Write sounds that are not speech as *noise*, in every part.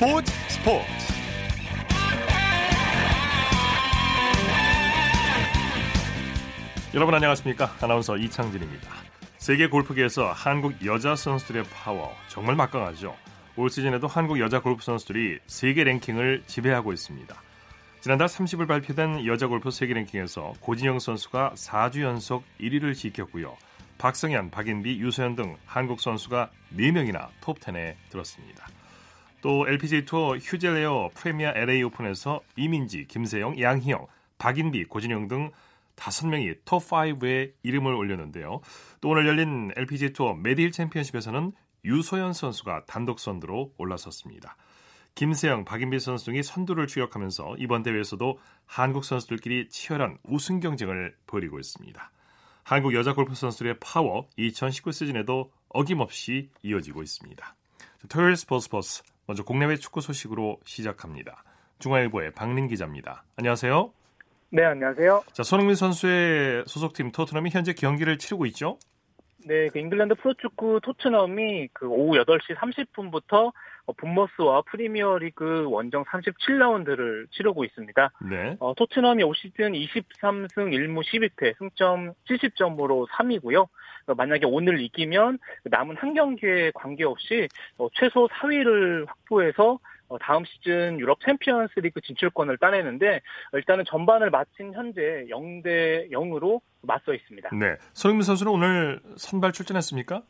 스포츠 스포츠. 여러분 안녕하십니까? 아나운서 이창진입니다. 세계 골프계에서 한국 여자 선수들의 파워 정말 막강하죠. 올 시즌에도 한국 여자 골프 선수들이 세계 랭킹을 지배하고 있습니다. 지난달 30일 발표된 여자 골프 세계 랭킹에서 고진영 선수가 4주 연속 1위를 지켰고요. 박성현, 박인비, 유소연 등 한국 선수가 4명이나 톱10에 들었습니다. 또 LPGA 투어 휴젤 에어프레미아 LA 오픈에서 이민지, 김세영, 양희영, 박인비, 고진영 등 5명이 톱5에 이름을 올렸는데요. 또 오늘 열린 LPGA 투어 메디힐 챔피언십에서는 유소연 선수가 단독 선두로 올라섰습니다. 김세영, 박인비 선수 등이 선두를 추격하면서 이번 대회에서도 한국 선수들끼리 치열한 우승 경쟁을 벌이고 있습니다. 한국 여자 골프 선수들의 파워 2019 시즌에도 어김없이 이어지고 있습니다. 토요일 스포츠 버스 먼저 국내외 축구 소식으로 시작합니다. 중앙일보의 박린 기자입니다. 안녕하세요. 네, 안녕하세요. 자, 손흥민 선수의 소속팀 토트넘이 현재 경기를 치르고 있죠? 네, 그 잉글랜드 프로축구 토트넘이 그 오후 8시 30분부터 본머스와 프리미어리그 원정 37라운드를 치르고 있습니다. 네. 어, 토트넘이 올 시즌 23승 1무 12패, 승점 70점으로 3위고요. 어, 만약에 오늘 이기면 남은 한 경기에 관계없이 어, 최소 4위를 확보해서 어, 다음 시즌 유럽 챔피언스 리그 진출권을 따내는데 일단은 전반을 마친 현재 0대 0으로 맞서 있습니다. 네. 손흥민 선수는 오늘 선발 출전했습니까?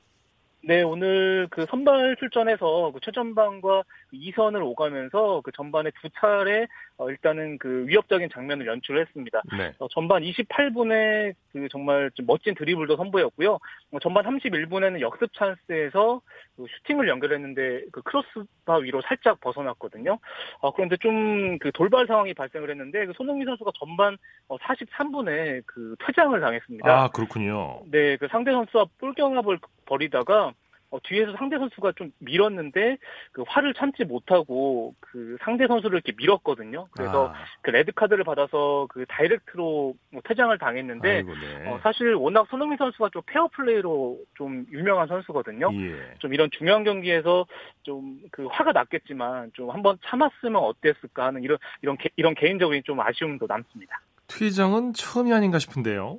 네, 오늘 그 선발 출전해서 그 최전방과 그 2선을 오가면서 그 전반에 두 차례 어, 일단은 그 위협적인 장면을 연출했습니다. 네. 어, 전반 28분에 그 정말 좀 멋진 드리블도 선보였고요. 어, 전반 31분에는 역습 찬스에서 그 슈팅을 연결했는데 그 크로스바 위로 살짝 벗어났거든요. 어, 그런데 좀 그 돌발 상황이 발생을 했는데 그 손흥민 선수가 전반 43분에 어, 그 퇴장을 당했습니다. 아 그렇군요. 네, 그 상대 선수와 볼 경합을 벌이다가 어, 뒤에서 상대 선수가 좀 밀었는데 그 화를 참지 못하고 그 상대 선수를 이렇게 밀었거든요. 그래서 아. 그 레드 카드를 받아서 그 다이렉트로 뭐 퇴장을 당했는데 아이고, 네. 어, 사실 워낙 손흥민 선수가 좀 페어 플레이로 좀 유명한 선수거든요. 예. 좀 이런 중요한 경기에서 좀 그 화가 났겠지만 좀 한번 참았으면 어땠을까 하는 이런 이런 개, 이런 개인적인 좀 아쉬움도 남습니다. 퇴장은 처음이 아닌가 싶은데요.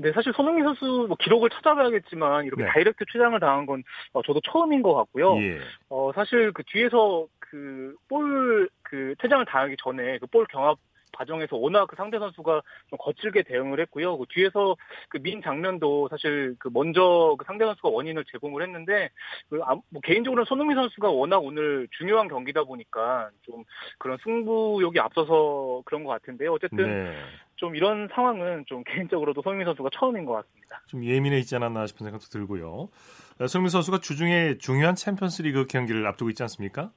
네, 사실 손흥민 선수 뭐 기록을 찾아봐야겠지만 이렇게 네. 다이렉트 퇴장을 당한 건 어, 저도 처음인 것 같고요. 예. 어, 사실 그 뒤에서 그 볼그 그 퇴장을 당하기 전에 그 볼 경합 과정에서 워낙 그 상대 선수가 좀 거칠게 대응을 했고요. 그 뒤에서 그 민 장면도 사실 그 먼저 그 상대 선수가 원인을 제공을 했는데 그 아, 뭐 개인적으로는 손흥민 선수가 워낙 오늘 중요한 경기다 보니까 좀 그런 승부욕이 앞서서 그런 것 같은데요. 어쨌든 네. 좀 이런 상황은 좀 개인적으로도 손흥민 선수가 처음인 것 같습니다. 좀 예민해 있지 않았나 싶은 생각도 들고요. 손흥민 선수가 주중에 중요한 챔피언스리그 경기를 앞두고 있지 않습니까?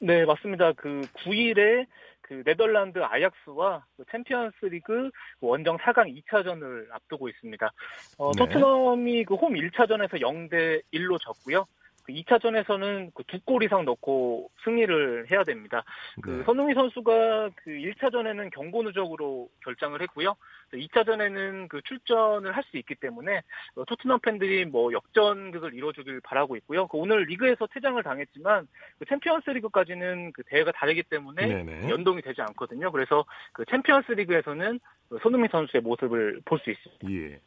네, 맞습니다. 그 9일에 그 네덜란드 아약스와 그 챔피언스리그 원정 4강 2차전을 앞두고 있습니다. 어, 네. 토트넘이 그 홈 1차전에서 0대 1로 졌고요. 그 2차전에서는 그 두 골 이상 넣고 승리를 해야 됩니다. 그 네. 손흥민 선수가 그 1차전에는 경고 누적으로 결장을 했고요. 2차전에는 그 출전을 할 수 있기 때문에 어, 토트넘 팬들이 뭐 역전극을 이뤄주길 바라고 있고요. 그 오늘 리그에서 퇴장을 당했지만 그 챔피언스 리그까지는 그 대회가 다르기 때문에 네네. 연동이 되지 않거든요. 그래서 그 챔피언스 리그에서는 그 손흥민 선수의 모습을 볼 수 있습니다. 예.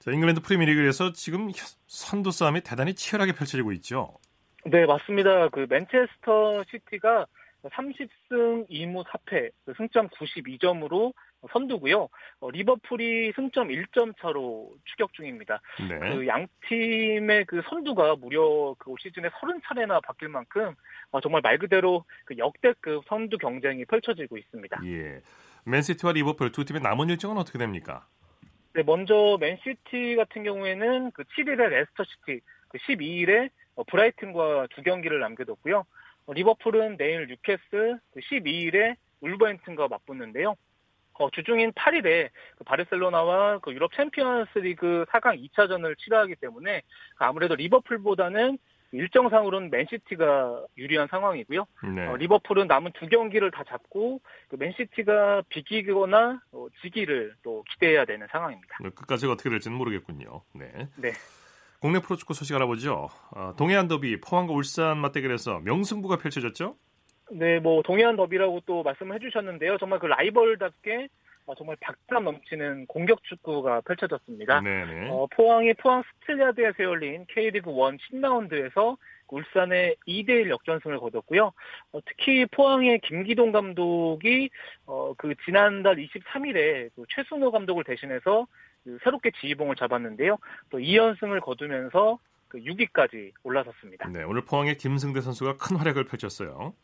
자, 잉글랜드 프리미어리그에서 지금 선두 싸움이 대단히 치열하게 펼쳐지고 있죠. 네, 맞습니다. 그 맨체스터 시티가 30승 2무 4패, 그 승점 92점으로 선두고요. 어, 리버풀이 승점 1점 차로 추격 중입니다. 네. 그 양 팀의 그 선두가 무려 그 올 시즌에 30차례나 바뀔 만큼 어, 정말 말 그대로 그 역대급 선두 경쟁이 펼쳐지고 있습니다. 예. 맨시티와 리버풀 두 팀의 남은 일정은 어떻게 됩니까? 네, 먼저 맨시티 같은 경우에는 그 7일에 레스터시티, 그 12일에 어, 브라이튼과 두 경기를 남겨뒀고요. 어, 리버풀은 내일 뉴캐슬, 그 12일에 울버햄튼과 맞붙는데요. 어, 주중인 8일에 그 바르셀로나와 그 유럽 챔피언스 리그 4강 2차전을 치러야 하기 때문에 그 아무래도 리버풀보다는 일정상으로는 맨시티가 유리한 상황이고요. 네. 어, 리버풀은 남은 두 경기를 다 잡고 그 맨시티가 비기거나 어, 지기를 또 기대해야 되는 상황입니다. 네, 끝까지 어떻게 될지는 모르겠군요. 네. 네. 국내 프로축구 소식 알아보죠. 어, 동해안 더비 포항과 울산 맞대결에서 명승부가 펼쳐졌죠? 네, 뭐 동해안 더비라고 또 말씀을 해주셨는데요. 정말 그 라이벌답게 어, 정말 박력 넘치는 공격 축구가 펼쳐졌습니다. 네네. 어, 포항이 포항 스틸야드에서 열린 K리그 1 10라운드에서 울산의 2대1 역전승을 거뒀고요. 어, 특히 포항의 김기동 감독이 어, 그 지난달 23일에 그 최순호 감독을 대신해서 그 새롭게 지휘봉을 잡았는데요. 또 2연승을 거두면서 그 6위까지 올라섰습니다. 네, 오늘 포항의 김승대 선수가 큰 활약을 펼쳤어요.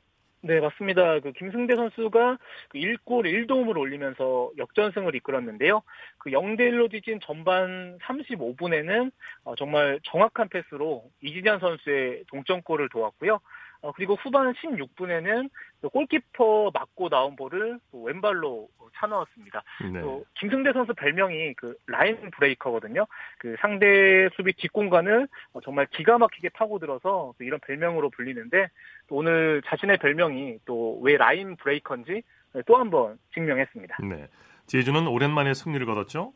네, 맞습니다. 그 김승대 선수가 그 1골 1도움을 올리면서 역전승을 이끌었는데요. 그 0대 1로 뒤진 전반 35분에는 어, 정말 정확한 패스로 이진현 선수의 동점골을 도왔고요. 어, 그리고 후반 16분에는 골키퍼 맞고 나온 볼을 왼발로 차 넣었습니다. 네. 또 김승대 선수 별명이 그 라인 브레이커거든요. 그 상대 수비 뒷공간을 어, 정말 기가 막히게 파고들어서 이런 별명으로 불리는데 또 오늘 자신의 별명이 또 왜 라인 브레이커인지 또 한 번 증명했습니다. 네. 제주는 오랜만에 승리를 거뒀죠?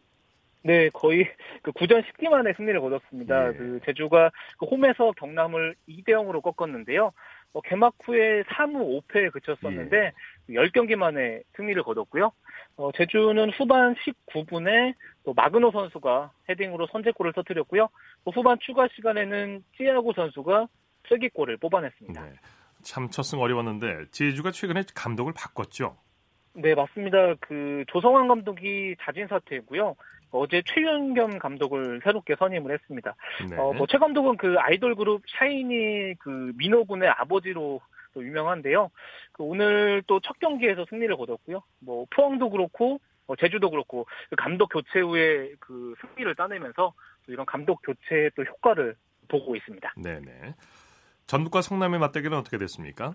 네, 거의 그 9전 10기 만에 승리를 거뒀습니다. 예. 그 제주가 그 홈에서 경남을 2대 0으로 꺾었는데요. 어, 개막 후에 3무 5패에 그쳤었는데 10경기 만에 승리를 거뒀고요. 어, 제주는 후반 19분에 또 마그노 선수가 헤딩으로 선제골을 터뜨렸고요. 또 후반 추가 시간에는 찌아고 선수가 쐐기골을 뽑아냈습니다. 네. 참 첫승 어려웠는데 제주가 최근에 감독을 바꿨죠. 네, 맞습니다. 그 조성환 감독이 자진 사퇴했고요. 어제 최윤겸 감독을 새롭게 선임을 했습니다. 네. 어, 뭐 최 감독은 그 아이돌 그룹 샤이니 그 민호 군의 아버지로 또 유명한데요. 그 오늘 또 첫 경기에서 승리를 거뒀고요. 뭐 포항도 그렇고 뭐 제주도 그렇고 그 감독 교체 후에 그 승리를 따내면서 또 이런 감독 교체의 또 효과를 보고 있습니다. 네네. 전북과 성남의 맞대결은 어떻게 됐습니까?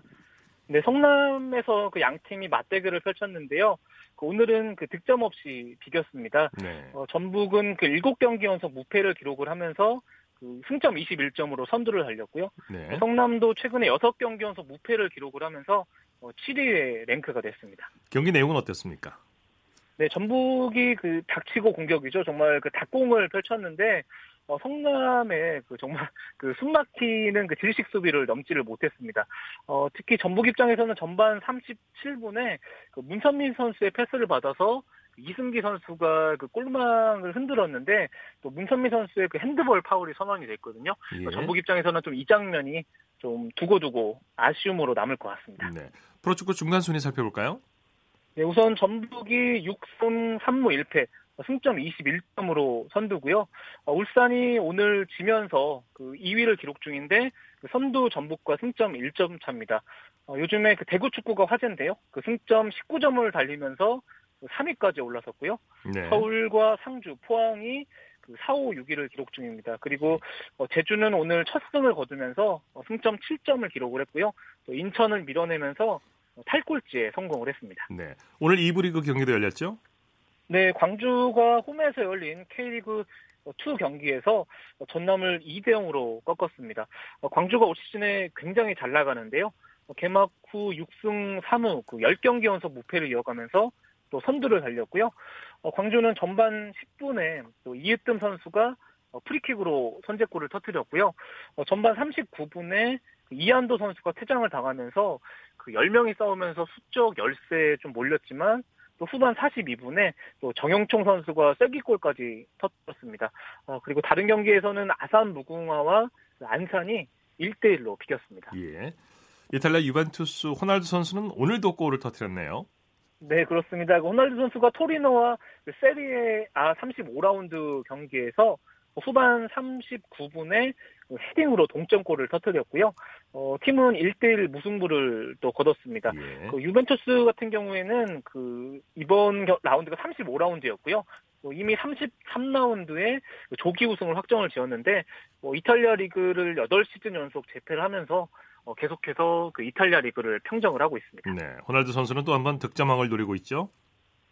네, 성남에서 그 양 팀이 맞대결을 펼쳤는데요. 그 오늘은 그 득점 없이 비겼습니다. 네. 어, 전북은 그 7경기 연속 무패를 기록을 하면서 그 승점 21점으로 선두를 달렸고요. 네. 성남도 최근에 6경기 연속 무패를 기록을 하면서 어, 7위에 랭크가 됐습니다. 경기 내용은 어땠습니까? 네, 전북이 그 닥치고 공격이죠. 정말 그 닭공을 펼쳤는데 어, 성남의 그 정말 *laughs* 그 숨막히는 그 질식 수비를 넘지를 못했습니다. 어, 특히 전북 입장에서는 전반 37분에 그 문선민 선수의 패스를 받아서 그 이승기 선수가 그 골망을 흔들었는데 또 문선민 선수의 그 핸드볼 파울이 선언이 됐거든요. 예. 어, 전북 입장에서는 좀 이 장면이 좀 두고두고 아쉬움으로 남을 것 같습니다. 네. 프로축구 중간 순위 살펴볼까요? 네, 우선 전북이 6승 3무 1패, 승점 21점으로 선두고요. 어, 울산이 오늘 지면서 그 2위를 기록 중인데 그 선두 전북과 승점 1점 차입니다. 어, 요즘에 그 대구 축구가 화제인데요. 그 승점 19점을 달리면서 3위까지 올라섰고요. 네. 서울과 상주, 포항이 그 4, 5, 6위를 기록 중입니다. 그리고 어, 제주는 오늘 첫 승을 거두면서 어, 승점 7점을 기록을 했고요. 또 인천을 밀어내면서 어, 탈꼴찌에 성공을 했습니다. 네. 오늘 2부 리그 경기도 열렸죠? 네, 광주가 홈에서 열린 K리그 2 경기에서 전남을 2대 0으로 꺾었습니다. 어, 광주가 올 시즌에 굉장히 잘 나가는데요. 어, 개막 후 6승 3무 그 10경기 연속 무패를 이어가면서 또 선두를 달렸고요. 어, 광주는 전반 10분에 또 이으뜸 선수가 어, 프리킥으로 선제골을 터뜨렸고요. 어, 전반 39분에 이한도 선수가 퇴장을 당하면서 그 10명이 싸우면서 수적 열세에 좀 몰렸지만 또 후반 42분에 또 정영총 선수가 쐐기골까지 터뜨렸습니다. 어, 그리고 다른 경기에서는 아산 무궁화와 안산이 1대1로 비겼습니다. 예. 이탈리아 유벤투스 호날두 선수는 오늘도 골을 터뜨렸네요. 네, 그렇습니다. 그 호날두 선수가 토리노와 그 세리에 아 35라운드 경기에서 후반 39분에 헤딩으로 동점골을 터뜨렸고요. 어, 팀은 1대1 무승부를 또 거뒀습니다. 예. 그 유벤투스 같은 경우에는 그 이번 겨- 라운드가 35라운드였고요. 뭐 이미 33라운드에 조기 우승을 확정을 지었는데 뭐 이탈리아 리그를 8시즌 연속 재패를 하면서 어, 계속해서 그 이탈리아 리그를 평정을 하고 있습니다. 네. 호날두 선수는 또 한 번 득점왕을 노리고 있죠.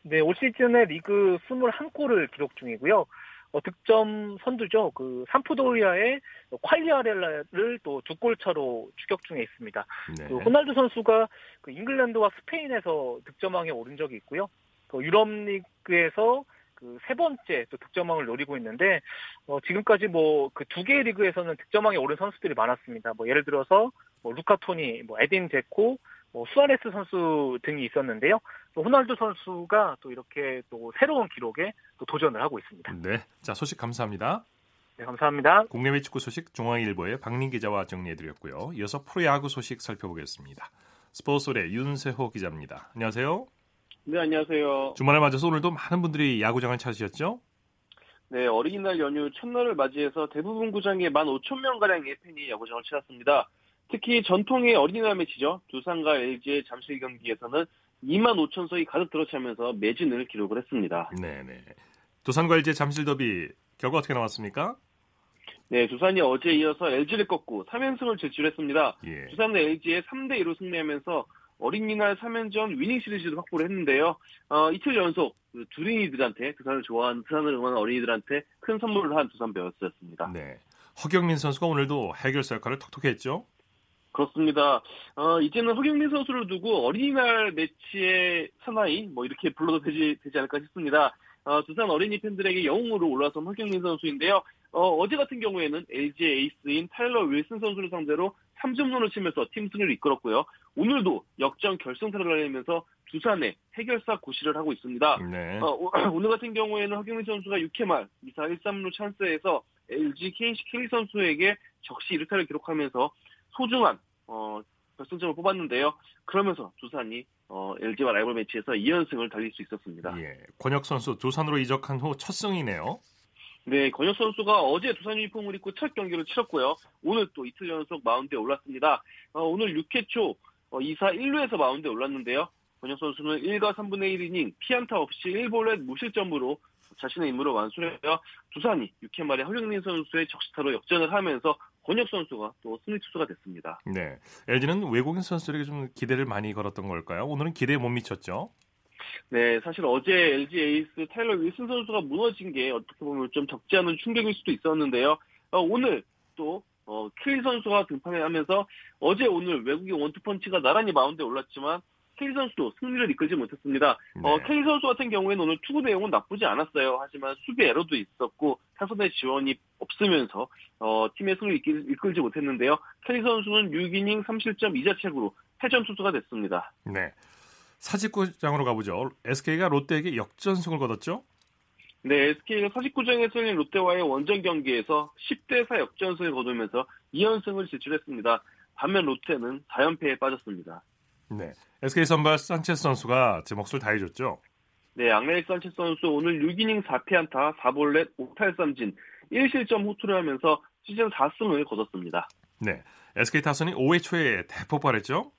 네, 올 시즌에 리그 21골을 기록 중이고요. 어, 득점 선두죠. 그 삼프도리아의 퀄리아렐라를 또 두 골 차로 추격 중에 있습니다. 네. 그 호날두 선수가 그 잉글랜드와 스페인에서 득점왕에 오른 적이 있고요. 그 유럽 리그에서 그 세 번째 또 득점왕을 노리고 있는데 어, 지금까지 뭐 그 두 개의 리그에서는 득점왕에 오른 선수들이 많았습니다. 뭐 예를 들어서 뭐 루카 토니, 뭐 에딘 제코, 뭐 수아레스 선수 등이 있었는데요. 또 호날두 선수가 또 이렇게 또 새로운 기록에 또 도전을 하고 있습니다. 네, 자 소식 감사합니다. 네, 감사합니다. 국내외 축구 소식 중앙일보의 박민 기자와 정리해드렸고요. 이어서 프로야구 소식 살펴보겠습니다. 스포츠홀의 윤세호 기자입니다. 안녕하세요. 네, 안녕하세요. 주말을 맞아서 오늘도 많은 분들이 야구장을 찾으셨죠? 네, 어린이날 연휴 첫날을 맞이해서 대부분 구장에 15,000명가량의 팬이 야구장을 찾았습니다. 특히 전통의 어린이날 매치죠. 두산과 LG의 잠실 경기에서는 2만 5천 석이 가득 들어차면서 매진을 기록을 했습니다. 네네. 두산과 LG 잠실 더비 결과 어떻게 나왔습니까? 네, 두산이 어제 이어서 LG를 꺾고 3연승을 질주했습니다. 예. 두산은 LG에 3대 2로 승리하면서 어린이날 3연전 위닝 시리즈도 확보를 했는데요. 어, 이틀 연속 그 두린이들한테 두산을 좋아하는 두산을 응원하는 어린이들한테 큰 선물을 한 두산 베어스였습니다. 네. 허경민 선수가 오늘도 해결사 역할을 톡톡히 했죠? 그렇습니다. 어, 이제는 허경민 선수를 두고 어린이날 매치의 사나이 뭐 이렇게 불러도 되지, 되지 않을까 싶습니다. 어, 두산 어린이 팬들에게 영웅으로 올라선 허경민 선수인데요. 어, 어제 같은 경우에는 LG 에이스인 타일러 윌슨 선수를 상대로 3점론을 치면서 팀 승리를 이끌었고요. 오늘도 역전 결승타를 날리면서 두산의 해결사 고시를 하고 있습니다. 네. 어, *clears throat* 오늘 같은 경우에는 허경민 선수가 6회 말 2사 1-3루 찬스에서 LG KC 켈리 선수에게 적시 1타를 기록하면서 소중한 어, 결승점을 뽑았는데요. 그러면서 두산이 어, LG와 라이벌 매치에서 2연승을 달릴 수 있었습니다. 예. 권혁 선수 두산으로 이적한 후 첫 승이네요. 네, 권혁 선수가 어제 두산 유니폼을 입고 첫 경기를 치렀고요. 오늘 또 이틀 연속 마운드에 올랐습니다. 어, 오늘 6회 초 어, 2사 1루에서 마운드에 올랐는데요. 권혁 선수는 1과 3분의 1이닝 피안타 없이 1볼넷 무실점으로 자신의 임무를 완수했고요. 두산이 6회 말에 허경민 선수의 적시타로 역전을 하면서 권혁 선수가 또 승리 투수가 됐습니다. 네. LG는 외국인 선수들에게 좀 기대를 많이 걸었던 걸까요? 오늘은 기대에 못 미쳤죠? 네, 사실 어제 LG 에이스 타일러 윌슨 선수가 무너진 게 어떻게 보면 좀 적지 않은 충격일 수도 있었는데요. 어, 오늘 또 어, 켈리 선수가 등판하면서 어제 오늘 외국인 원투펀치가 나란히 마운드에 올랐지만 켈리 선수도 승리를 이끌지 못했습니다. 네. 어, 켈리 선수 같은 경우에는 오늘 투구 내용은 나쁘지 않았어요. 하지만 수비 에러도 있었고 타선의 지원이 없으면서 어, 팀의 승리를 이끌, 이끌지 못했는데요. 켈리 선수는 6이닝 3실점 2자책으로 8점 투수가 됐습니다. 네. 사직구장으로 가보죠. SK가 롯데에게 역전승을 거뒀죠? 네, SK가 49장에서 열린 롯데와의 원정 경기에서 10대 4 역전승을 거두면서 2연승을 질출했습니다. 반면 롯데는 4연패에 빠졌습니다. 네. SK 선발 산체스 선수가 제 몫을 다해줬죠? 네, 앙레이 산체스 선수 오늘 6이닝 4피안타, 4볼넷, 5탈삼진, 1실점 호투를 하면서 시즌 4승을 거뒀습니다. 네. SK 타선이 5회 초에 대폭발했죠?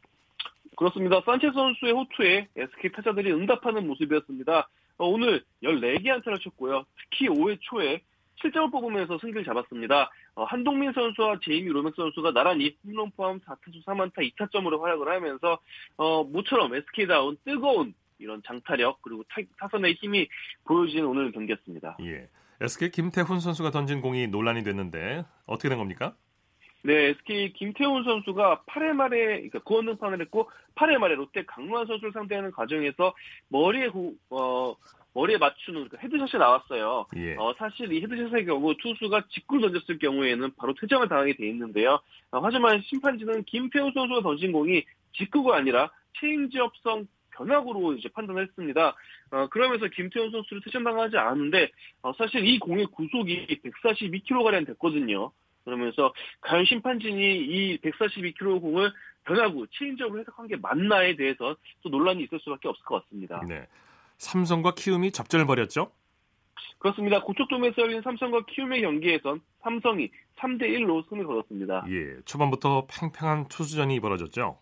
그렇습니다. 산체스 선수의 호투에 SK 타자들이 응답하는 모습이었습니다. 어, 오늘 14개 안타를 쳤고요. 특히 5회 초에 7점을 뽑으면서 승기를 잡았습니다. 어, 한동민 선수와 제이미 로맥 선수가 나란히 홈런 포함 4타수 3안타 2타점으로 활약을 하면서 어, 모처럼 SK다운 뜨거운 이런 장타력 그리고 타, 선의 힘이 보여진 오늘 경기였습니다. 예. SK 김태훈 선수가 던진 공이 논란이 됐는데 어떻게 된 겁니까? 네, SK 김태훈 선수가 8회 말에 그러니까 구원 등판을 했고 8회 말에 롯데 강루한 선수를 상대하는 과정에서 머리에 고, 어, 머리에 맞추는 그 헤드샷이 나왔어요. 예. 어, 사실 이 헤드샷의 경우 투수가 직구를 던졌을 경우에는 바로 퇴장을 당하게 돼 있는데요. 어, 하지만 심판진은 김태훈 선수가 던진 공이 직구가 아니라 체인지업성 변화구로 이제 판단을 했습니다. 어, 그러면서 김태훈 선수를 퇴장당하지 않았는데 어, 사실 이 공의 구속이 142km가량 됐거든요. 그러면서 과연 심판진이 이 142km 공을 변화구, 체인지업으로 해석한 게 맞나에 대해서 또 논란이 있을 수밖에 없을 것 같습니다. 네. 삼성과 키움이 접전을 벌였죠? 그렇습니다. 고척돔에서 열린 삼성과 키움의 경기에선 삼성이 3대 1로 승을 거뒀습니다. 예. 초반부터 팽팽한 투수전이 벌어졌죠?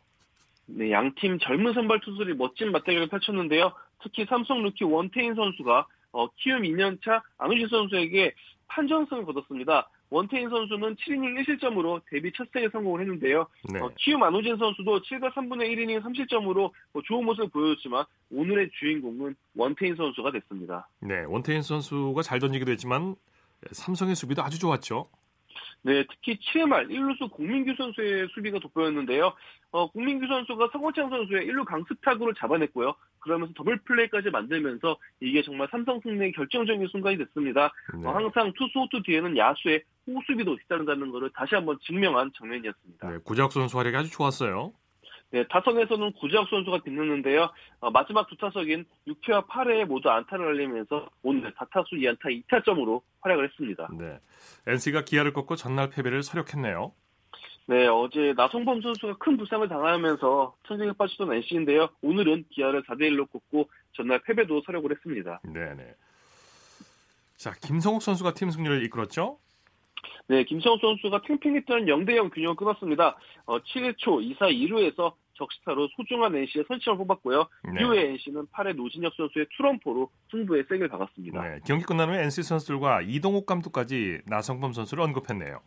네, 양팀 젊은 선발 투수들이 멋진 맞대결을 펼쳤는데요. 특히 삼성 루키 원태인 선수가 어, 키움 2년차 안우진 선수에게 판정승을 거뒀습니다. 원태인 선수는 7이닝 1실점으로 데뷔 첫 승에 성공을 했는데요. 네. 어, 키움 안우진 선수도 7과 3분의 1이닝 3실점으로 뭐 좋은 모습을 보여줬지만 오늘의 주인공은 원태인 선수가 됐습니다. 네. 원태인 선수가 잘 던지기도 했지만 삼성의 수비도 아주 좋았죠? 네, 특히 7회 말 1루수 공민규 선수의 수비가 돋보였는데요. 어, 공민규 선수가 성원창 선수의 1루 강습 타구를 잡아냈고요. 그러면서 더블 플레이까지 만들면서 이게 정말 삼성 승리의 결정적인 순간이 됐습니다. 네. 어, 항상 투수 호투 뒤에는 야수의 호수비도 뒤따른다는 것을 다시 한번 증명한 장면이었습니다. 네. 구자욱 선수 활약이 아주 좋았어요. 네, 타선에서는 구자욱 선수가 빛났는데요. 어, 마지막 두 타석인 6회와 8회에 모두 안타를 날리면서 오늘 4타수 2안타 2타점으로 활약을 했습니다. 네, NC가 기아를 꺾고 전날 패배를 설욕했네요. 네, 어제 나성범 선수가 큰 부상을 당하면서 충격에 빠졌던 NC인데요. 오늘은 기아를 4대1로 꺾고 전날 패배도 설욕을 했습니다. 네네. 자, 김성욱 선수가 팀 승리를 이끌었죠? 네, 김성욱 선수가 팽팽했던 0대0 균형을 끊었습니다. 어, 7회 초 2사 2루에서 적시타로 소중한 NC의 선취를 뽑았고요. 네. 이후에 NC는 8회 노진혁 선수의 투런포로 승부에 쐐기 박았습니다. 네, 경기 끝난 후에 NC 선수들과 이동욱 감독까지 나성범 선수를 언급했네요.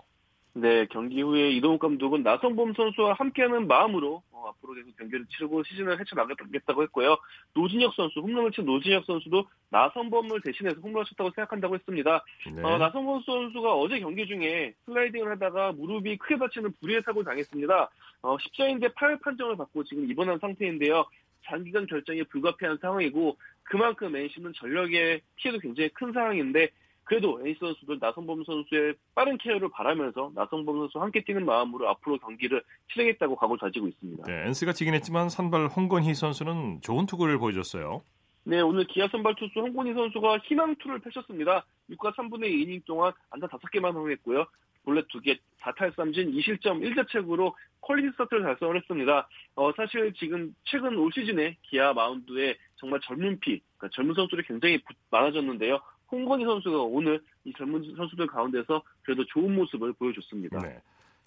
네, 경기 후에 이동욱 감독은 나성범 선수와 함께하는 마음으로 어, 앞으로 계속 경기를 치르고 시즌을 헤쳐나가겠다고 했고요. 노진혁 선수, 홈런을 친 노진혁 선수도 나성범을 대신해서 홈런을 쳤다고 생각한다고 했습니다. 네. 어, 나성범 선수가 어제 경기 중에 슬라이딩을 하다가 무릎이 크게 다치는 불의의 사고를 당했습니다. 어, 십자인대 파열 판정을 받고 지금 입원한 상태인데요. 장기간 결정이 불가피한 상황이고 그만큼 NC는 전력의 피해도 굉장히 큰 상황인데 그래도 에이스 선수들 나성범 선수의 빠른 케어를 바라면서 나성범 선수 함께 뛰는 마음으로 앞으로 경기를 치르겠다고 각오를 다지고 있습니다. 네, NC가 지긴 했지만 선발 홍건희 선수는 좋은 투구를 보여줬어요. 네, 오늘 기아 선발 투수 홍건희 선수가 희망투를 펼쳤습니다. 6과 3분의 2이닝 동안 안타 5개만 허용했고요. 볼넷 2개, 4탈3진 2실점 1자책으로 퀄리티 스타트를 달성을 했습니다. 어, 사실 지금 최근 올 시즌에 기아 마운드에 정말 젊은 피, 그러니까 젊은 선수들이 굉장히 많아졌는데요. 홍건희 선수가 오늘 이 젊은 선수들 가운데서 그래도 좋은 모습을 보여줬습니다. 네.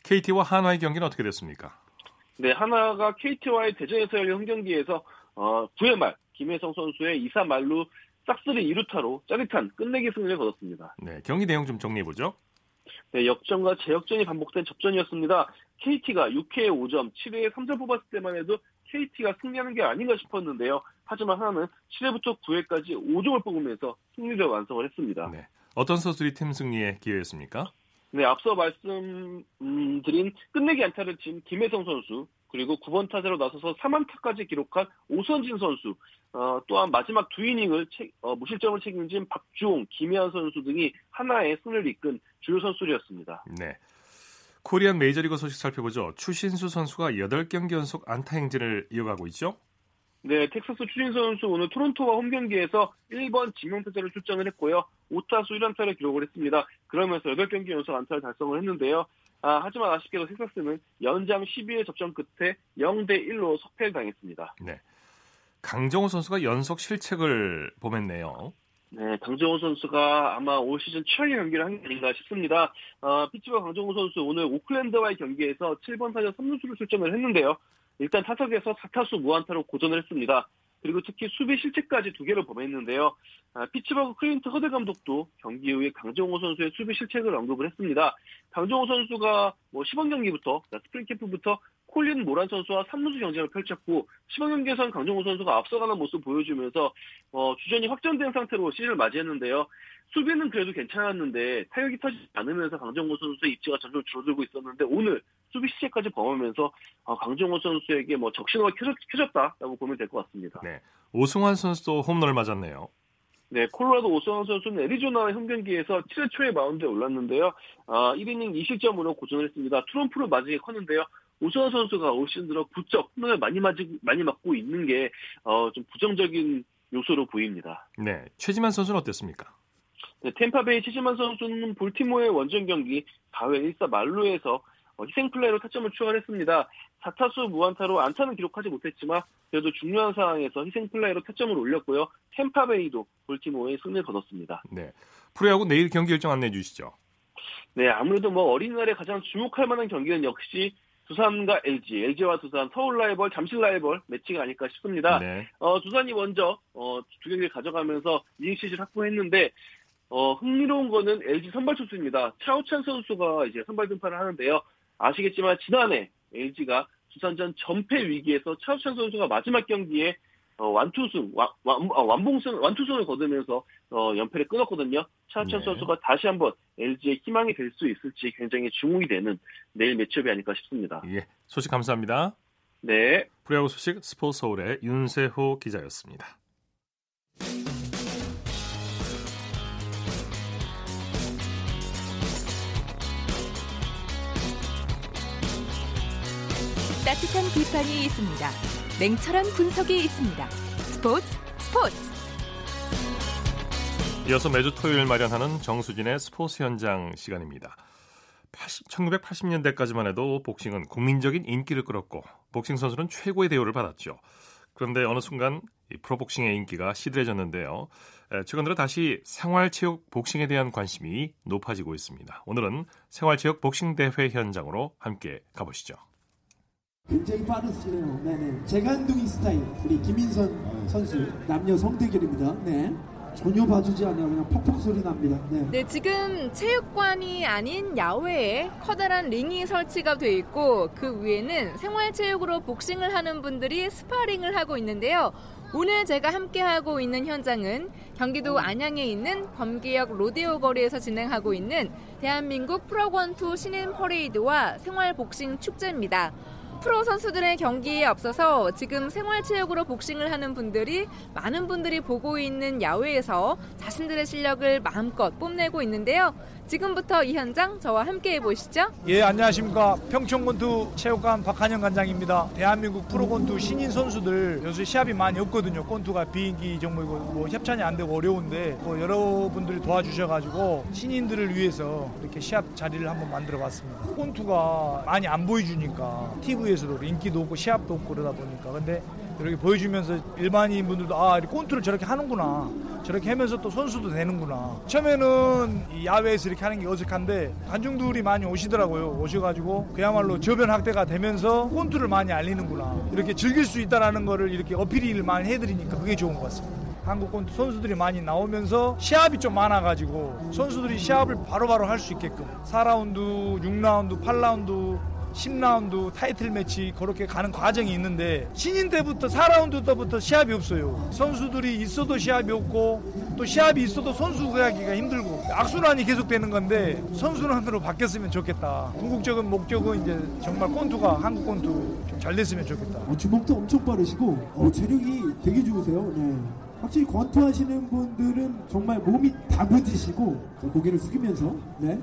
KT와 한화의 경기는 어떻게 됐습니까? 네, 한화가 KT와의 대전에서 열린 홈 경기에서 어, 9회 말 김회성 선수의 2사 만루 싹쓸이 2루타로 짜릿한 끝내기 승리를 거뒀습니다. 네, 경기 내용 좀 정리해 보죠. 네, 역전과 재역전이 반복된 접전이었습니다. KT가 6회에 5점, 7회에 3점 뽑았을 때만 해도 KT가 승리하는 게 아닌가 싶었는데요. 하지만 하나는 7회부터 9회까지 5점을 뽑으면서 승리를 완성을 했습니다. 네. 어떤 선수들이 팀 승리에 기여했습니까? 네, 앞서 말씀드린 끝내기 안타를 친 김혜성 선수, 그리고 9번 타자로 나서서 3안타까지 기록한 오선진 선수, 어, 또한 마지막 두 이닝을 체, 어, 무실점을 책임진 박주홍, 김혜한 선수 등이 하나의 승리를 이끈 주요 선수들이었습니다. 네. 코리안 메이저리그 소식 살펴보죠. 추신수 선수가 8경기 연속 안타 행진을 이어가고 있죠? 네, 텍사스 추신 선수 오늘 토론토와 홈 경기에서 1번 지명타자를 출전을 했고요. 5타수 1안타를 기록을 했습니다. 그러면서 8경기 연속 안타를 달성을 했는데요. 아, 하지만 아쉽게도 텍사스는 연장 12회 접전 끝에 0대 1로 석패를 당했습니다. 네. 강정호 선수가 연속 실책을 범했네요. 네, 강정호 선수가 아마 올 시즌 최악의 경기를 한 게 아닌가 싶습니다. 어, 피츠버그 강정호 선수 오늘 오클랜드와의 경기에서 7번 타자 3루수를 출전을 했는데요. 일단 타석에서 4타수 무안타로 고전을 했습니다. 그리고 특히 수비 실책까지 두 개를 범했는데요. 아, 피츠버그 클린트 허들 감독도 경기 이후에 강정호 선수의 수비 실책을 언급을 했습니다. 강정호 선수가 뭐 시범 경기부터 스프링 캠프부터 콜린 모란 선수와 3루수 경쟁을 펼쳤고 시범 경기에서는 강정호 선수가 앞서가는 모습 을 보여주면서 어, 주전이 확정된 상태로 시즌을 맞이했는데요. 수비는 그래도 괜찮았는데 타격이 터지지 않으면서 강정호 선수의 입지가 점점 줄어들고 있었는데 오늘 수비 시제까지 범하면서 어, 강정호 선수에게 뭐 적신호가 켜졌, 켜졌다라고 보면 될 것 같습니다. 네. 오승환 선수도 홈런을 맞았네요. 네, 콜로라도 오승환 선수는 애리조나의 홈경기에서 7회 초에 마운드에 올랐는데요. 아, 1이닝 2실점으로 고전을 했습니다. 트럼프를 맞이게 컸는데요. 오승환 선수가 올 시즌 들어 부쩍 홈런을 많이 맞이, 많이 맞고 있는 게, 어, 좀 부정적인 요소로 보입니다. 네, 최지만 선수는 어땠습니까? 네, 템파베이 최지만 선수는 볼티모어의 원정 경기 4회 1사 말루에서 어, 희생플레이로 타점을 추가했습니다. 4타수 무안타로 안타는 기록하지 못했지만 그래도 중요한 상황에서 희생플레이로 타점을 올렸고요. 템파베이도 볼티모어의 승리를 거뒀습니다. 네. 프로야구 내일 경기 일정 안내해 주시죠. 네, 아무래도 뭐 어린이날에 가장 주목할 만한 경기는 역시 두산과 LG, LG와 두산, 서울 라이벌, 잠실 라이벌 매치가 아닐까 싶습니다. 네. 어, 두산이 먼저 어, 두 경기를 가져가면서 이닝 시즌 확보했는데 어, 흥미로운 거는 LG 선발 투수입니다. 차우찬 선수가 이제 선발 등판을 하는데요. 아시겠지만 지난해 LG가 두산전 전패 위기에서 차우찬 선수가 마지막 경기에 어, 완투승, 완, 완, 어, 완봉승, 완투승을 거두면서 어, 연패를 끊었거든요. 차우찬 네. 선수가 다시 한번 LG의 희망이 될 수 있을지 굉장히 주목이 되는 내일 매치업이 아닐까 싶습니다. 예, 소식 감사합니다. 네. 프로야구 소식 스포츠 서울의 윤세호 기자였습니다. 따뜻한 비판이 있습니다. 냉철한 분석이 있습니다. 스포츠 스포츠 이어서 매주 토요일 마련하는 정수진의 스포츠 현장 시간입니다. 80, 1980년대까지만 해도 복싱은 국민적인 인기를 끌었고 복싱 선수는 최고의 대우를 받았죠. 그런데 어느 순간 프로복싱의 인기가 시들해졌는데요. 최근 들어 다시 생활체육 복싱에 대한 관심이 높아지고 있습니다. 오늘은 생활체육 복싱 대회 현장으로 함께 가보시죠. 굉장히 빠르시네요. 네네. 재간둥이 스타일 우리 김인선 선수 남녀 성대결입니다. 네. 전혀 봐주지 않아요. 그냥 퍽퍽 소리 납니다. 네. 네, 지금 체육관이 아닌 야외에 커다란 링이 설치가 돼 있고 그 위에는 생활체육으로 복싱을 하는 분들이 스파링을 하고 있는데요. 오늘 제가 함께하고 있는 현장은 경기도 안양에 있는 범계역 로데오 거리에서 진행하고 있는 대한민국 프로권투 신인 퍼레이드와 생활복싱 축제입니다. 프로 선수들의 경기에 앞서서 지금 생활체육으로 복싱을 하는 분들이 많은 분들이 보고 있는 야외에서 자신들의 실력을 마음껏 뽐내고 있는데요. 지금부터 이 현장 저와 함께 해보시죠. 예, 안녕하십니까. 평촌권투 체육관 박한영 관장입니다. 대한민국 프로권투 신인 선수들 요새 시합이 많이 없거든요. 권투가 비인기 종목이고 뭐 협찬이 안 되고 어려운데 뭐 여러분들이 도와주셔가지고 신인들을 위해서 이렇게 시합 자리를 한번 만들어 봤습니다. 권투가 많이 안 보여주니까 TV 에서도 인기도 없고 시합도 없고 그러다 보니까 근데 이렇게 보여주면서 일반인 분들도 아, 꼰투를 저렇게 하는구나. 저렇게 하면서 또 선수도 되는구나. 처음에는 이 야외에서 이렇게 하는 게 어색한데 관중들이 많이 오시더라고요. 오셔가지고 그야말로 저변 확대가 되면서 꼰투를 많이 알리는구나. 이렇게 즐길 수 있다라는 거를 이렇게 어필을 많이 해드리니까 그게 좋은 것 같습니다. 한국 꼰투 선수들이 많이 나오면서 시합이 좀 많아가지고 선수들이 시합을 바로바로 할 수 있게끔 4라운드, 6라운드, 8라운드 10라운드 타이틀 매치 그렇게 가는 과정이 있는데 신인 때부터 4라운드 때부터 시합이 없어요. 선수들이 있어도 시합이 없고 또 시합이 있어도 선수 구하기가 힘들고 악순환이 계속되는 건데 선순환으로 바뀌었으면 좋겠다. 궁극적인 목적은 이제 정말 꼰투가 한국 꼰투 좀 잘 됐으면 좋겠다. 어, 주먹도 엄청 빠르시고 어, 체력이 되게 좋으세요. 네. 확실히 권투하시는 분들은 정말 몸이 다부지시고 고개를 숙이면서 네.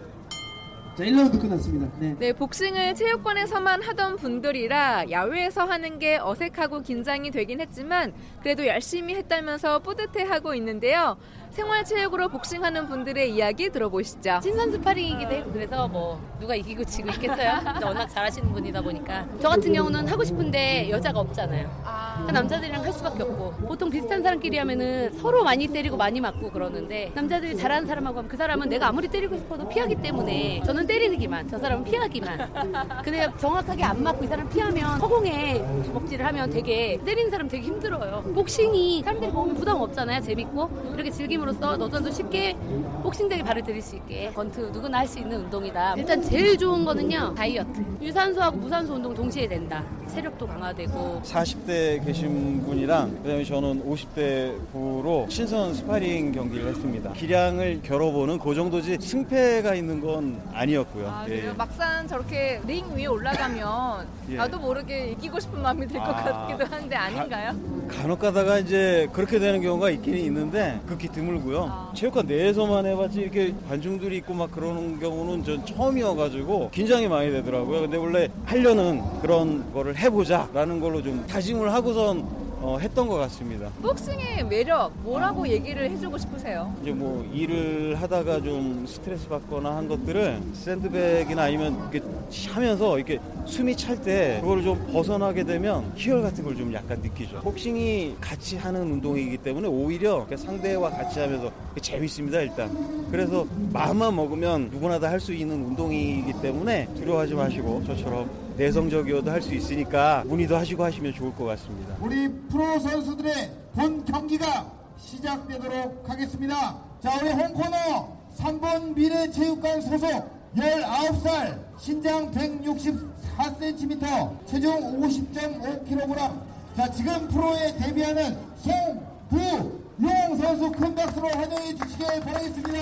자, 1라운드 끝났습니다. 네. 네, 복싱을 체육관에서만 하던 분들이라 야외에서 하는 게 어색하고 긴장이 되긴 했지만 그래도 열심히 했다면서 뿌듯해하고 있는데요. 생활체육으로 복싱하는 분들의 이야기 들어보시죠. 신선 스파링이기도 해요. 그래서 뭐 누가 이기고 지고 있겠어요? 워낙 잘하시는 분이다 보니까 저 같은 경우는 하고 싶은데 여자가 없잖아요. 아... 남자들이랑 할 수밖에 없고 보통 비슷한 사람끼리 하면은 서로 많이 때리고 많이 맞고 그러는데 남자들이 잘하는 사람하고 하면 그 사람은 내가 아무리 때리고 싶어도 피하기 때문에 저는 때리기만 저 사람은 피하기만 근데 정확하게 안 맞고 이 사람 피하면 허공에 주먹질을 하면 되게 때리는 사람 되게 힘들어요. 복싱이 사람들이 보면 부담 없잖아요. 재밌고 이렇게 팀으로서 너도 쉽게 복싱장에 발을 들일 수 있게 권투 누구나 할 수 있는 운동이다. 일단 제일 좋은 거는요 다이어트. 유산소하고 무산소 운동 동시에 된다. 체력도 강화되고 40대 계신 분이랑 그다음에 저는 50대 부로 신선 스파링 경기를 했습니다. 기량을 겨뤄보는 그 정도지 승패가 있는 건 아니었 고요. 아, 예. 막상 저렇게 링 위에 올라가면 *laughs* 예. 나도 모르게 이기고 싶은 마음이 들것 아, 같기도 한데 아닌가요? 가, 간혹 가다가 이제 그렇게 되는 경우가 있긴 있는데 극히 드물고요. 아. 체육관 내에서만 해봤지 이렇게 관중들이 있고 막 그러는 경우는 전 처음이어가지고 긴장이 많이 되더라고요. 근데 원래 하려는 그런 거를 해보자라는 걸로 좀 다짐을 하고선 어, 했던 것 같습니다. 복싱의 매력 뭐라고 얘기를 해주고 싶으세요? 이제 뭐 일을 하다가 좀 스트레스 받거나 한 것들을 샌드백이나 아니면 이렇게 하면서 이렇게 숨이 찰 때 그걸 좀 벗어나게 되면 희열 같은 걸 좀 약간 느끼죠. 복싱이 같이 하는 운동이기 때문에 오히려 상대와 같이 하면서 재밌습니다 일단. 그래서 마음만 먹으면 누구나 다 할 수 있는 운동이기 때문에 두려워하지 마시고 저처럼 내성적이어도 할 수 있으니까 문의도 하시고 하시면 좋을 것 같습니다. 우리 프로 선수들의 본 경기가 시작되도록 하겠습니다. 자, 우리 홍코너 3번 미래체육관 소속 19살 신장 164cm 체중 50.5kg 자 지금 프로에 데뷔하는 송부용 선수 큰 박수로 환영해 주시길 바라겠습니다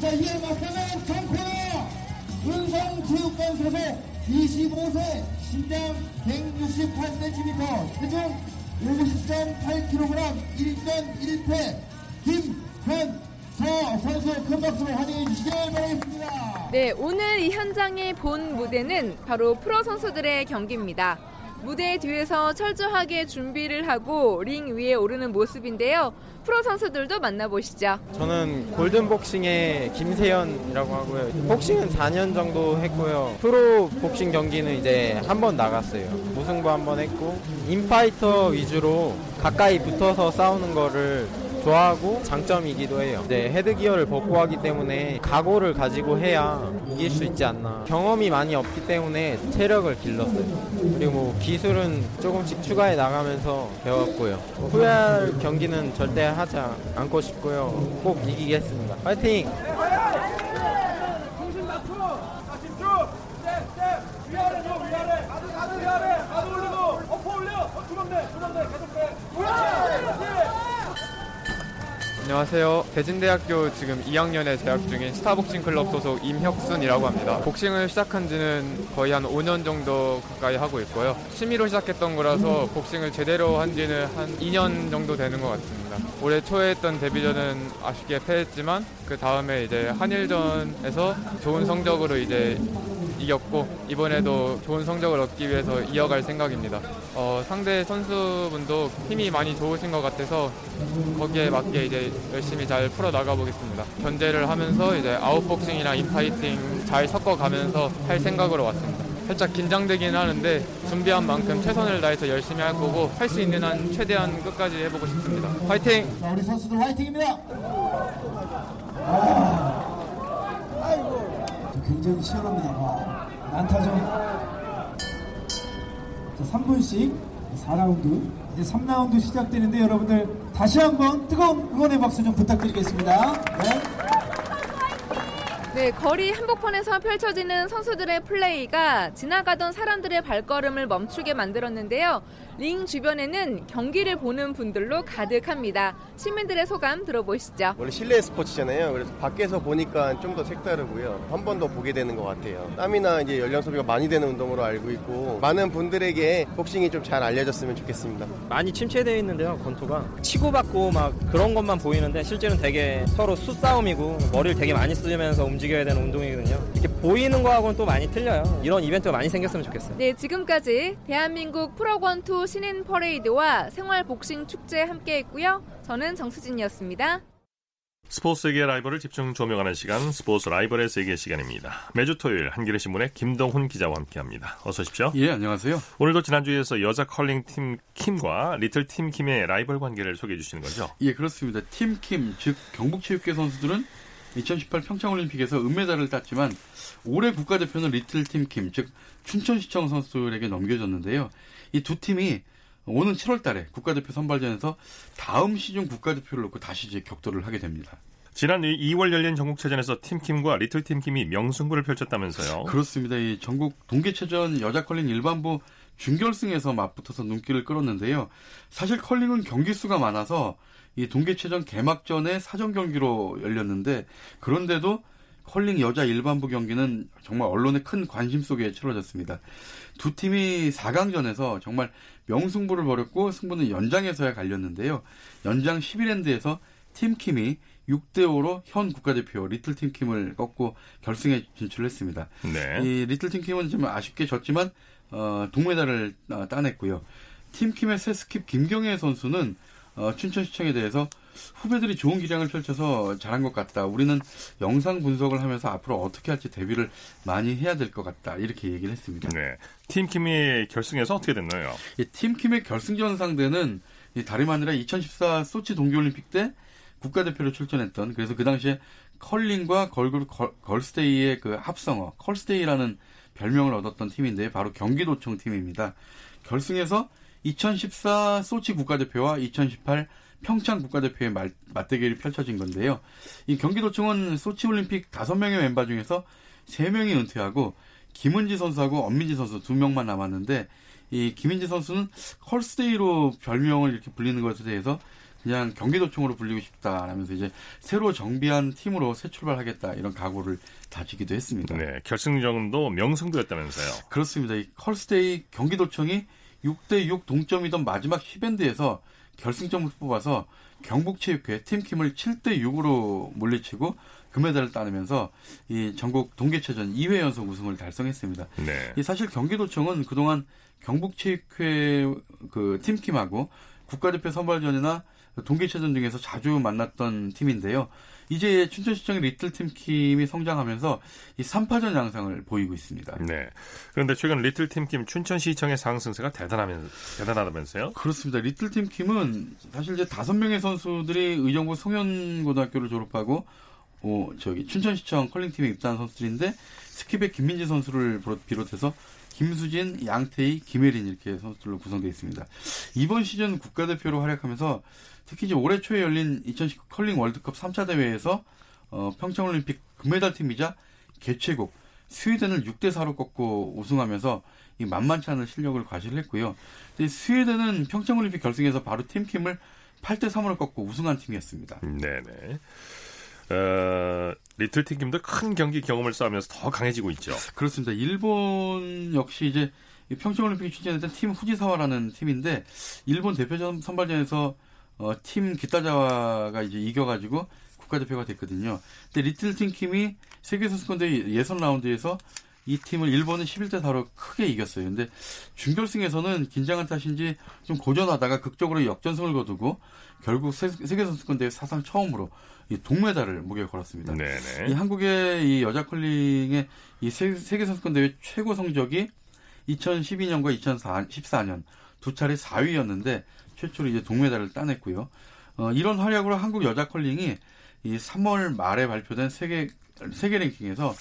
자 이에 맞서는 정코너 은성체육관 소속 25세 신장 168cm 체중 50.8kg 1전 1패 김현석 서 선수 큰 박수로 환영해 주시길 바라겠습니다. 네, 오늘 이 현장의 본 무대는 바로 프로 선수들의 경기입니다. 무대 뒤에서 철저하게 준비를 하고 링 위에 오르는 모습인데요. 프로 선수들도 만나보시죠. 저는 골든복싱의 김세현이라고 하고요. 복싱은 4년 정도 했고요. 프로 복싱 경기는 이제 한 번 나갔어요. 무승부 한 번 했고 인파이터 위주로 가까이 붙어서 싸우는 거를 좋아하고 장점이기도 해요. 네, 헤드 기어를 벗고 하기 때문에 각오를 가지고 해야 이길 수 있지 않나. 경험이 많이 없기 때문에 체력을 길렀어요. 그리고 뭐 기술은 조금씩 추가해 나가면서 배웠고요. 후회할 경기는 절대 하지 않고 싶고요. 꼭 이기겠습니다. 파이팅! 안녕하세요. 대진대학교 지금 2학년에 재학 중인 스타복싱 클럽 소속 임혁순이라고 합니다. 복싱을 시작한 지는 거의 한 5년 정도 가까이 하고 있고요. 취미로 시작했던 거라서 복싱을 제대로 한 지는 한 2년 정도 되는 것 같습니다. 올해 초에 했던 데뷔전은 아쉽게 패했지만 그 다음에 이제 한일전에서 좋은 성적으로 이제 이겼고 이번에도 좋은 성적을 얻기 위해서 이어갈 생각입니다. 어, 상대 선수분도 힘이 많이 좋으신 것 같아서 거기에 맞게 이제 열심히 잘 풀어 나가 보겠습니다. 견제를 하면서 이제 아웃복싱이랑 인파이팅 잘 섞어가면서 할 생각으로 왔습니다. 살짝 긴장되긴 하는데 준비한 만큼 최선을 다해서 열심히 할 거고 할 수 있는 한 최대한 끝까지 해보고 싶습니다. 화이팅! 자, 우리 선수들 화이팅입니다. 아, 굉장히 시원합니다. 와, 난타전. 자, 3분씩 4라운드. 이제 3라운드 시작되는데 여러분들 다시 한번 뜨거운 응원의 박수 좀 부탁드리겠습니다. 네. 네, 거리 한복판에서 펼쳐지는 선수들의 플레이가 지나가던 사람들의 발걸음을 멈추게 만들었는데요. 링 주변에는 경기를 보는 분들로 가득합니다. 시민들의 소감 들어보시죠. 원래 실내 스포츠잖아요. 그래서 밖에서 보니까 좀 더 색다르고요. 한 번 더 보게 되는 것 같아요. 땀이나 이제 연령 소비가 많이 되는 운동으로 알고 있고 많은 분들에게 복싱이 좀 잘 알려졌으면 좋겠습니다. 많이 침체되어 있는데요, 권투가. 치고받고 막 그런 것만 보이는데 실제는 되게 서로 수싸움이고 머리를 되게 많이 쓰면서 움직여야 되는 운동이거든요. 이렇게 보이는 거하고는 또 많이 틀려요. 이런 이벤트가 많이 생겼으면 좋겠어요. 네, 지금까지 대한민국 프로권투 신인 퍼레이드와 생활 복싱 축제 함께 했고요. 저는 정수진이었습니다. 스포츠 세계 라이벌을 집중 조명하는 시간 스포츠 라이벌의 세계 시간입니다. 매주 토요일 한겨레 신문의 김동훈 기자와 함께합니다. 어서 오십시오. 예, 안녕하세요. 오늘도 지난주에 이어서 여자 컬링 팀 킴과 리틀 팀 킴의 라이벌 관계를 소개해 주시는 거죠? 예, 그렇습니다. 팀 킴, 즉 경북체육회 선수들은 2018 평창올림픽에서 은메달을 땄지만 올해 국가대표는 리틀 팀 킴, 즉 춘천시청 선수들에게 넘겨졌는데요. 이 두 팀이 오는 7월 달에 국가대표 선발전에서 다음 시즌 국가대표를 놓고 다시 이제 격돌을 하게 됩니다. 지난 2월 열린 전국체전에서 팀킴과 리틀 팀킴이 명승부를 펼쳤다면서요? 그렇습니다. 이 전국 동계체전 여자 컬링 일반부 준결승에서 맞붙어서 눈길을 끌었는데요. 사실 컬링은 경기 수가 많아서 이 동계체전 개막전에 사전 경기로 열렸는데 그런데도 컬링 여자 일반부 경기는 정말 언론의 큰 관심 속에 치러졌습니다. 두 팀이 4강전에서 정말 명승부를 벌였고 승부는 연장에서야 갈렸는데요. 연장 11엔드에서 팀킴이 6대 5로 현 국가대표 리틀 팀킴을 꺾고 결승에 진출했습니다. 네. 이 리틀 팀킴은 좀 아쉽게 졌지만 어, 동메달을 어, 따냈고요. 팀킴의 새 스킵 김경애 선수는 어, 춘천시청에 대해서 후배들이 좋은 기량을 펼쳐서 잘한 것 같다. 우리는 영상 분석을 하면서 앞으로 어떻게 할지 대비를 많이 해야 될 것 같다. 이렇게 얘기를 했습니다. 네. 팀킴이 결승에서 어떻게 됐나요? 이 팀킴의 결승전 상대는 이 다름 아니라 2014 소치 동계올림픽 때 국가대표로 출전했던 그래서 그 당시에 컬링과 걸그룹 걸, 걸스데이의 그 합성어 컬스데이라는 별명을 얻었던 팀인데 바로 경기도청 팀입니다. 결승에서 2014 소치 국가대표와 2018 평창 국가대표의 말, 맞대결이 펼쳐진 건데요. 이 경기도청은 소치 올림픽 5명의 멤버 중에서 3명이 은퇴하고 김은지 선수하고 엄민지 선수 2명만 남았는데 이 김은지 선수는 컬스데이로 별명을 이렇게 불리는 것에 대해서 그냥 경기도청으로 불리고 싶다라면서 이제 새로 정비한 팀으로 새 출발하겠다 이런 각오를 다지기도 했습니다. 네, 결승전도 명승부였다면서요. 그렇습니다. 이 컬스데이 경기도청이 6대6 동점이던 마지막 10엔드에서 결승점을 뽑아서 경북체육회 팀킴을 7대 6으로 물리치고 금메달을 따내면서 이 전국 동계체전 2회 연속 우승을 달성했습니다. 네. 이 사실 경기도청은 그동안 경북체육회 그 팀킴하고 국가대표 선발전이나 동계체전 등에서 자주 만났던 팀인데요. 이제 춘천시청의 리틀팀 킴이 성장하면서 이 3파전 양상을 보이고 있습니다. 네. 그런데 최근 리틀팀 킴 춘천시청의 상승세가 대단하면, 대단하다면서요? 그렇습니다. 리틀팀 킴은 사실 이제 다섯 명의 선수들이 의정부 송현고등학교를 졸업하고 어, 저기 춘천시청 컬링팀에 입단한 선수들인데 스킵의 김민지 선수를 비롯해서 김수진, 양태희, 김혜린 이렇게 선수들로 구성되어 있습니다. 이번 시즌 국가대표로 활약하면서 특히 이제 올해 초에 열린 2019 컬링 월드컵 3차 대회에서 어, 평창올림픽 금메달 팀이자 개최국 스웨덴을 6대 4로 꺾고 우승하면서 이 만만치 않은 실력을 과시했고요. 스웨덴은 평창올림픽 결승에서 바로 팀킴을 8대 3으로 꺾고 우승한 팀이었습니다. 네네. 어, 리틀 팀kim도 큰 경기 경험을 쌓으면서 더 강해지고 있죠. 그렇습니다. 일본 역시 이제 평창올림픽에 출전했던 팀 후지사와라는 팀인데 일본 대표전 선발전에서 어, 팀 기타자와가 이제 이겨가지고 국가대표가 됐거든요. 근데 리틀 팀킴이 세계선수권대회 예선 라운드에서 이 팀을 일본은 11대 4로 크게 이겼어요. 근데 준결승에서는 긴장한 탓인지 좀 고전하다가 극적으로 역전승을 거두고 결국 세계선수권대회 사상 처음으로 이 동메달을 목에 걸었습니다. 네네. 이 한국의 이 여자 컬링의 이 세계선수권대회 최고 성적이 2012년과 2014년 두 차례 4위였는데 최초로 이제 동메달을 따냈고요. 어, 이런 활약으로 한국 여자 컬링이 이 3월 말에 발표된 세계 세계 랭킹에서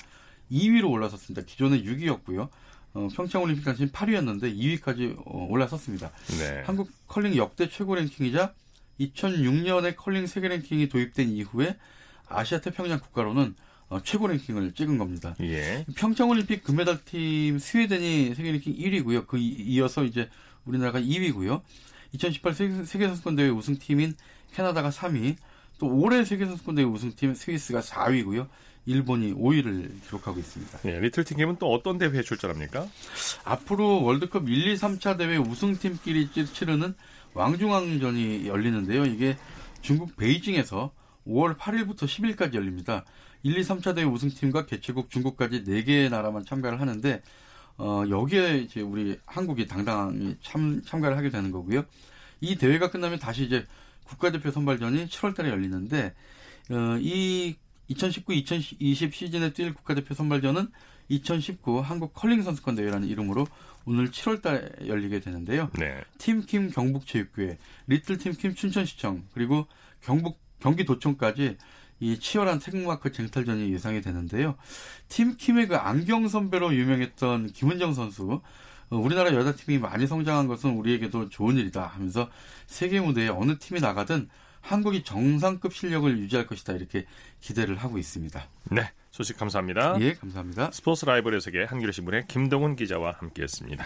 2위로 올라섰습니다. 기존에 6위였고요. 어, 평창올림픽 당시 8위였는데 2위까지 어, 올라섰습니다. 네. 한국 컬링 역대 최고 랭킹이자 2006년에 컬링 세계 랭킹이 도입된 이후에 아시아 태평양 국가로는 어, 최고 랭킹을 찍은 겁니다. 예. 평창올림픽 금메달팀 스웨덴이 세계 랭킹 1위고요. 그 이어서 이제 우리나라가 2위고요. 2018 세계선수권대회 우승팀인 캐나다가 3위, 또 올해 세계선수권대회 우승팀 스위스가 4위고요. 일본이 5위를 기록하고 있습니다. 예, 리틀팀은 또 어떤 대회에 출전합니까? 앞으로 월드컵 1, 2, 3차 대회 우승팀끼리 치르는 왕중왕전이 열리는데요. 이게 중국 베이징에서 5월 8일부터 10일까지 열립니다. 1, 2, 3차 대회 우승팀과 개최국 중국까지 4개의 나라만 참가를 하는데 어, 여기에 이제 우리 한국이 당당히 참, 참가를 하게 되는 거고요. 이 대회가 끝나면 다시 이제 국가대표 선발전이 7월 달에 열리는데, 어, 이 2019-2020 시즌에 뛸 국가대표 선발전은 2019 한국 컬링 선수권 대회라는 이름으로 오늘 7월 달에 열리게 되는데요. 네. 팀킴 경북체육회, 리틀 팀킴 춘천시청, 그리고 경북 경기도청까지 이 치열한 태극마크 쟁탈전이 예상이 되는데요. 팀킴의 그 안경 선배로 유명했던 김은정 선수, 어, 우리나라 여자팀이 많이 성장한 것은 우리에게도 좋은 일이다 하면서 세계 무대에 어느 팀이 나가든 한국이 정상급 실력을 유지할 것이다 이렇게 기대를 하고 있습니다. 네, 소식 감사합니다. 예, 감사합니다. 스포츠 라이벌의 세계 한겨레 신문의 김동훈 기자와 함께했습니다.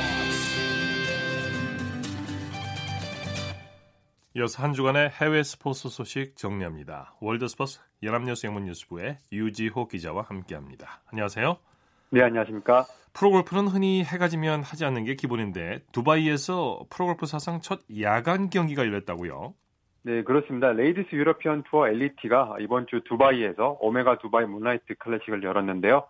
이어서 한 주간의 해외 스포츠 소식 정리합니다. 월드스포츠 연합뉴스 영문뉴스부의 유지호 기자와 함께합니다. 안녕하세요. 네, 안녕하십니까. 프로골프는 흔히 해가 지면 하지 않는 게 기본인데 두바이에서 프로골프 사상 첫 야간 경기가 열렸다고요? 네, 그렇습니다. 레이디스 유러피언 투어 LET가 이번 주 두바이에서 오메가 두바이 문라이트 클래식을 열었는데요.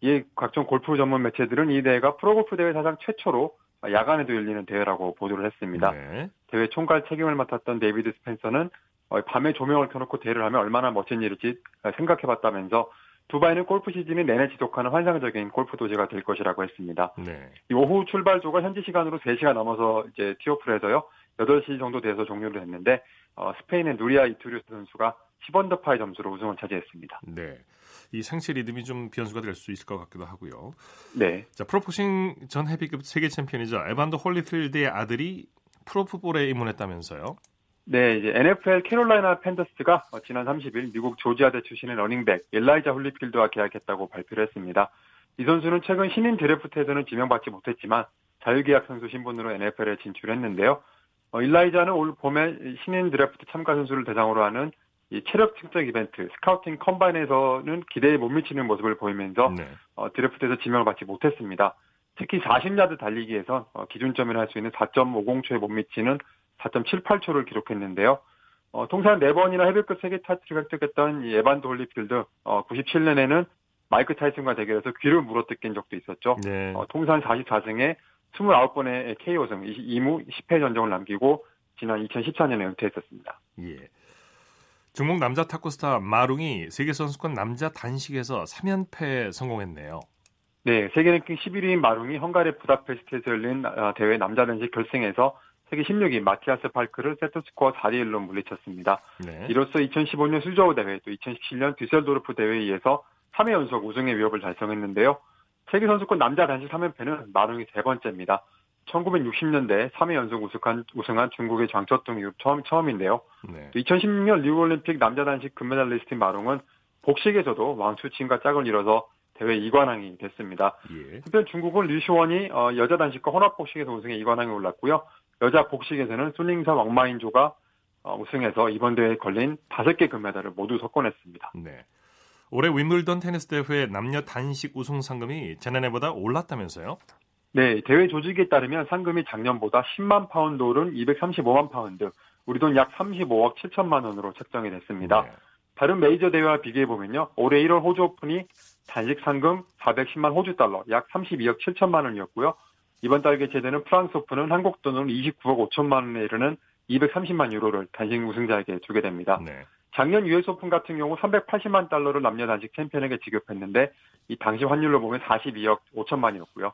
이 각종 골프 전문 매체들은 이 대회가 프로골프 대회 사상 최초로 야간에도 열리는 대회라고 보도를 했습니다. 네. 대회 총괄 책임을 맡았던 데이비드 스펜서는 어, 밤에 조명을 켜놓고 대회를 하면 얼마나 멋진 일일지 생각해봤다면서 두바이는 골프 시즌이 내내 지속하는 환상적인 골프 도시가 될 것이라고 했습니다. 네. 이 오후 출발조가 현지 시간으로 3시가 넘어서 이제 티오프해서요 8시 정도 돼서 종료를 했는데 어, 스페인의 누리아 이투리오스 선수가 10언더파의 점수로 우승을 차지했습니다. 네. 이 생체 리듬이 좀 변수가 될 수 있을 것 같기도 하고요. 네. 자, 프로복싱 전 헤비급 세계 챔피언이죠. 에반더 홀리필드의 아들이 프로풋볼에 입문했다면서요? 네, 이제 NFL 캐롤라이나 팬더스가 지난 30일 미국 조지아대 출신의 러닝백 엘라이자 홀리필드와 계약했다고 발표를 했습니다. 이 선수는 최근 신인 드래프트에서는 지명받지 못했지만 자유계약 선수 신분으로 NFL에 진출했는데요. 어, 일라이자는 올 봄에 신인 드래프트 참가 선수를 대상으로 하는 이 체력 측정 이벤트 scouting combine에서는 기대에 못 미치는 모습을 보이면서 네. 어, 드래프트에서 지명을 받지 못했습니다. 특히 40야드 달리기에서 어, 기준점을 할 수 있는 4.50초에 못 미치는 4.78초를 기록했는데요. 어, 통산 4번이나 헤비급 세계 타이틀을 획득했던 이 에반더 홀리필드 어, 97년에는 마이크 타이슨과 대결해서 귀를 물어뜯긴 적도 있었죠. 네. 어, 통산 44승에 29번의 KO승, 2무 10패 전적을 남기고 지난 2014년에 은퇴했었습니다. 예. 중국 남자 탁구 스타 마룽이 세계 선수권 남자 단식에서 3연패에 성공했네요. 네, 세계 랭킹 11위인 마룽이 헝가리 부다페스트에서 열린 어, 대회 남자 단식 결승에서 세계 16위 마티아스 팔크를 세트스코어 4대1로 물리쳤습니다. 네. 이로써 2015년 수저우 대회 또 2017년 düsseldorf 대회에 이어서 3회 연속 우승의 위협을 달성했는데요. 세계 선수권 남자 단식 3연패는 마룽이 세 번째입니다. 1960년대 3회 연속 우승한, 우승한 중국의 이후 처음, 처음인데요. 네. 또 2016년 리우올림픽 남자 단식 금메달리스트인 마룽은 복식에서도 왕추친과 짝을 이뤄서 대회 2관왕이 됐습니다. 예. 한편 중국은 류시원이 어, 여자 단식과 혼합 복식에서 우승해 2관왕에 올랐고요. 여자 복식에서는 쑨잉사 왕만위 조가 어, 우승해서 이번 대회에 걸린 5개 금메달을 모두 석권했습니다. 네. 올해 윔블던 테니스 대회 남녀 단식 우승 상금이 지난해보다 올랐다면서요? 네, 대회 조직위에 따르면 상금이 작년보다 10만 파운드 오른 235만 파운드, 우리 돈 약 35억 7천만 원으로 책정이 됐습니다. 네. 다른 메이저 대회와 비교해 보면요, 올해 1월 호주 오픈이 단식 상금 410만 호주 달러, 약 32억 7천만 원이었고요. 이번 달 개최되는 프랑스 오픈은 한국 돈으로 29억 5천만 원에 이르는 230만 유로를 단식 우승자에게 주게 됩니다. 네. 작년 US 오픈 같은 경우 380만 달러를 남녀 단식 챔피언에게 지급했는데 이 당시 환율로 보면 42억 5천만이었고요.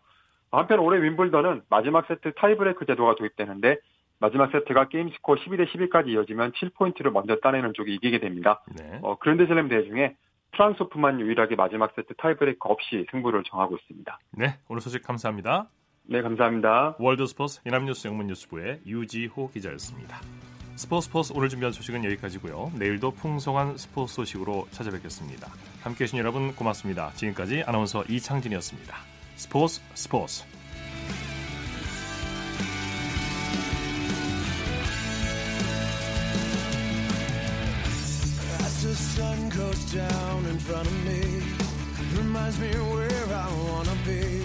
한편 올해 윔블던은 마지막 세트 타이브레이크 제도가 도입되는데 마지막 세트가 게임 스코어 12대 11까지 이어지면 7포인트를 먼저 따내는 쪽이 이기게 됩니다. 네. 어, 그랜드슬램 대회 중에 프랑스 오픈만 유일하게 마지막 세트 타이브레이크 없이 승부를 정하고 있습니다. 네, 오늘 소식 감사합니다. 네, 감사합니다. 월드 스포츠 연합뉴스 영문뉴스부의 유지호 기자였습니다. 스포츠 스포츠 오늘 준비한 소식은 여기까지고요. 내일도 풍성한 스포츠 소식으로 찾아뵙겠습니다. 함께해 주신 여러분 고맙습니다. 지금까지 아나운서 이창진이었습니다. 스포츠 스포츠 As the sun goes down in front of me, reminds me where I wanna be.